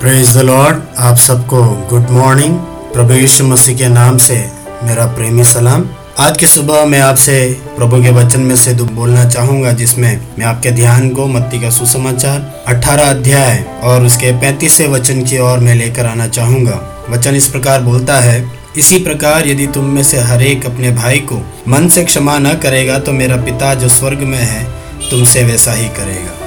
Praise the Lord आप सबको good morning प्रभु यीशु मसीह के नाम से मेरा प्रेमी सलाम। आज की सुबह मैं आपसे प्रभु के वचन में से बोलना चाहूँगा, जिसमें मैं आपके ध्यान को मत्ती का सुसमाचार 18 अध्याय और उसके 35वें वचन की ओर मैं लेकर आना चाहूँगा। वचन इस प्रकार बोलता है, इसी प्रकार यदि तुम में से हरेक अपने भाई को मन से क्षमा न करेगा तो मेरा पिता जो स्वर्ग में है, तुमसे वैसा ही करेगा।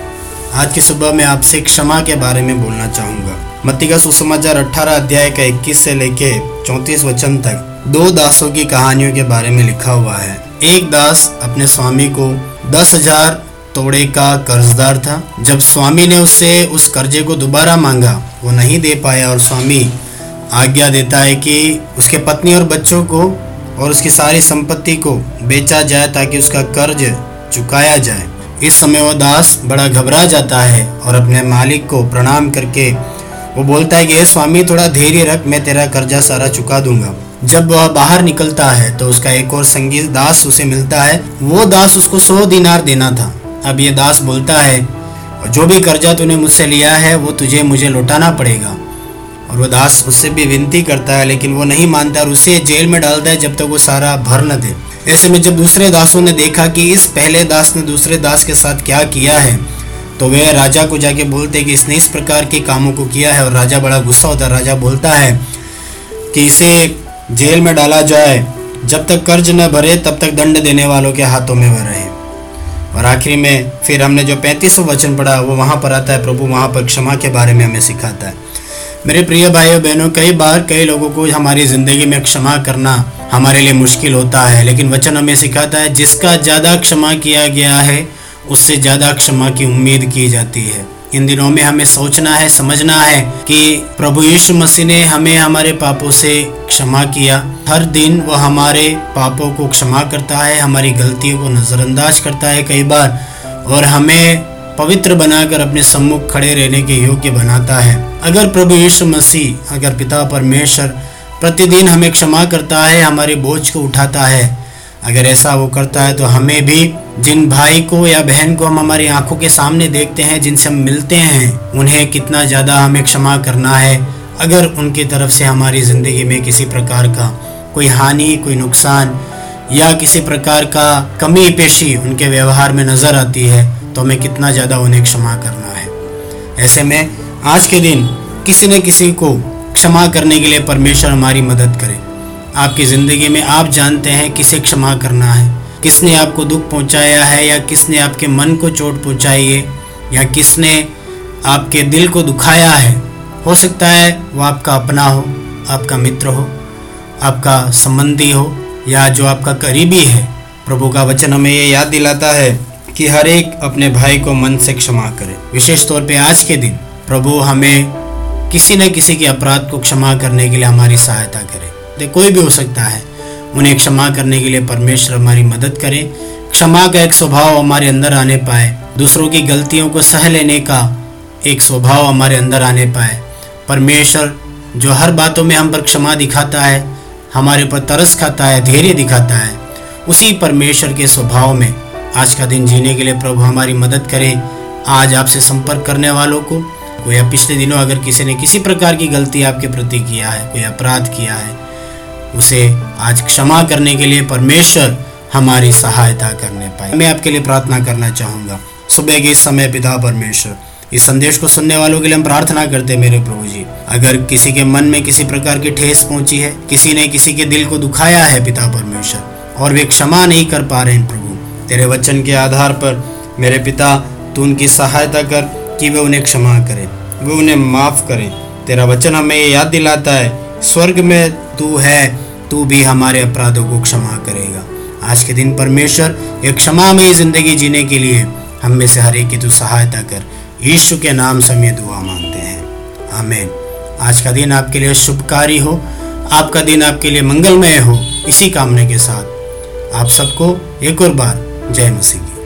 आज की सुबह मैं आपसे क्षमा के बारे में बोलना चाहूँगा। मत्ती का सुसमाचार 18 अध्याय का 21 से लेके 34 वचन तक दो दासों की कहानियों के बारे में लिखा हुआ है। एक दास अपने स्वामी को दस हज़ार तोड़े का कर्जदार था। जब स्वामी ने उससे उस कर्जे को दोबारा मांगा, वो नहीं दे पाया और स्वामी आज्ञा देता है कि उसके पत्नी और बच्चों को और उसकी सारी संपत्ति को बेचा जाए ताकि उसका कर्ज चुकाया जाए। इस समय वो दास बड़ा घबरा जाता है और अपने मालिक को प्रणाम करके वो बोलता है कि स्वामी, थोड़ा धैर्य रख, मैं तेरा कर्जा सारा चुका दूँगा। जब वह बाहर निकलता है तो उसका एक और संगीत दास उसे मिलता है। वो दास उसको सौ दिनार देना था। अब ये दास बोलता है जो भी कर्जा तूने मुझसे लिया है, वो तुझे मुझे लौटाना पड़ेगा। और वो दास उससे भी विनती करता है, लेकिन वो नहीं मानता और उसे जेल में डालता है जब तक तो वो सारा भर न दे। ऐसे में जब दूसरे दासों ने देखा कि इस पहले दास ने दूसरे दास के साथ क्या किया है तो वे राजा को जाके बोलते कि इसने इस प्रकार के कामों को किया है और राजा बड़ा गुस्सा होता है। राजा बोलता है कि इसे जेल में डाला जाए। जब तक कर्ज न भरे, तब तक दंड देने वालों के हाथों में वह रहे। और आखिरी में फिर हमने जो पैंतीसों वचन पढ़ा, वो वहाँ पर आता है। प्रभु वहाँ पर क्षमा के बारे में हमें सिखाता है। मेरे प्रिय भाइयों, बहनों, कई बार कई लोगों को हमारी ज़िंदगी में क्षमा करना हमारे लिए मुश्किल होता है, लेकिन वचन हमें सिखाता है, जिसका ज़्यादा क्षमा किया गया है, उससे ज़्यादा क्षमा की उम्मीद की जाती है। इन दिनों में हमें सोचना है, समझना है कि प्रभु यीशु मसीह ने हमें हमारे पापों से क्षमा किया। हर दिन वो हमारे पापों को क्षमा करता है, हमारी गलतियों को नज़रअंदाज करता है कई बार, और हमें पवित्र बनाकर अपने सम्मुख खड़े रहने के योग्य बनाता है। अगर प्रभु यीशु मसीह, अगर पिता परमेश्वर प्रतिदिन हमें क्षमा करता है, हमारे बोझ को उठाता है। अगर ऐसा वो करता है तो हमें भी जिन भाई को या बहन को हम हमारी आँखों के सामने देखते हैं, जिनसे हम मिलते हैं, उन्हें कितना ज़्यादा हमें क्षमा करना है, अगर उनकी तरफ़ से हमारी ज़िंदगी में किसी प्रकार का कोई हानि, कोई नुकसान या किसी प्रकार का कमी पेशी उनके व्यवहार में नज़र आती है तो हमें कितना ज़्यादा उन्हें क्षमा करना है। ऐसे में आज के दिन किसी न किसी को क्षमा करने के लिए परमेश्वर हमारी मदद करे। आपकी ज़िंदगी में आप जानते हैं किसे क्षमा करना है। किसने आपको दुख पहुँचाया है या किसने आपके मन को चोट पहुंचाई है या किसने आपके दिल को दुखाया है। हो सकता है वो आपका अपना हो, आपका मित्र हो, आपका संबंधी हो या जो आपका करीबी है। प्रभु का वचन हमें ये याद दिलाता है कि हर एक अपने भाई को मन से क्षमा करे। विशेष तौर पे आज के दिन प्रभु हमें किसी न किसी के अपराध को क्षमा करने के लिए हमारी सहायता करे। कोई भी हो सकता है, उन्हें क्षमा करने के लिए परमेश्वर हमारी मदद करे। क्षमा का एक स्वभाव हमारे अंदर आने पाए, दूसरों की गलतियों को सह लेने का एक स्वभाव हमारे अंदर आने पाए। परमेश्वर जो हर बातों में हम पर क्षमा दिखाता है, हमारे ऊपर तरस खाता है, धैर्य दिखाता है, उसी परमेश्वर के स्वभाव में आज का दिन जीने के लिए प्रभु हमारी मदद करे। आज आपसे संपर्क करने वालों को कोई पिछले दिनों अगर किसी ने किसी प्रकार की गलती आपके प्रति किया है, कोई अपराध किया है, उसे आज क्षमा करने के लिए परमेश्वर हमारी सहायता करने पाए। मैं आपके लिए प्रार्थना करना चाहूँगा। सुबह के इस समय पिता परमेश्वर, इस संदेश को सुनने वालों के लिए हम प्रार्थना करते हैं, मेरे प्रभु जी। अगर किसी के मन में किसी प्रकार की ठेस पहुँची है, किसी ने किसी के दिल को दुखाया है, पिता परमेश्वर, और वे क्षमा नहीं कर पा रहे हैं प्रभु, तेरे वचन के आधार पर मेरे पिता, तू उनकी सहायता कर कि वे उन्हें क्षमा करें। वे उन्हें माफ़ करें। तेरा वचन हमें याद दिलाता है, स्वर्ग में तू है, तू भी हमारे अपराधों को क्षमा करेगा। आज के दिन परमेश्वर, एक क्षमामयी ज़िंदगी जीने के लिए हम में से हर एक की तू सहायता कर। यीशु के नाम से हम दुआ मांगते हैं। आमीन। आज का दिन आपके लिए शुभकारी हो। आपका दिन आपके लिए मंगलमय हो। इसी कामने के साथ आप सबको एक और बार जय मसीह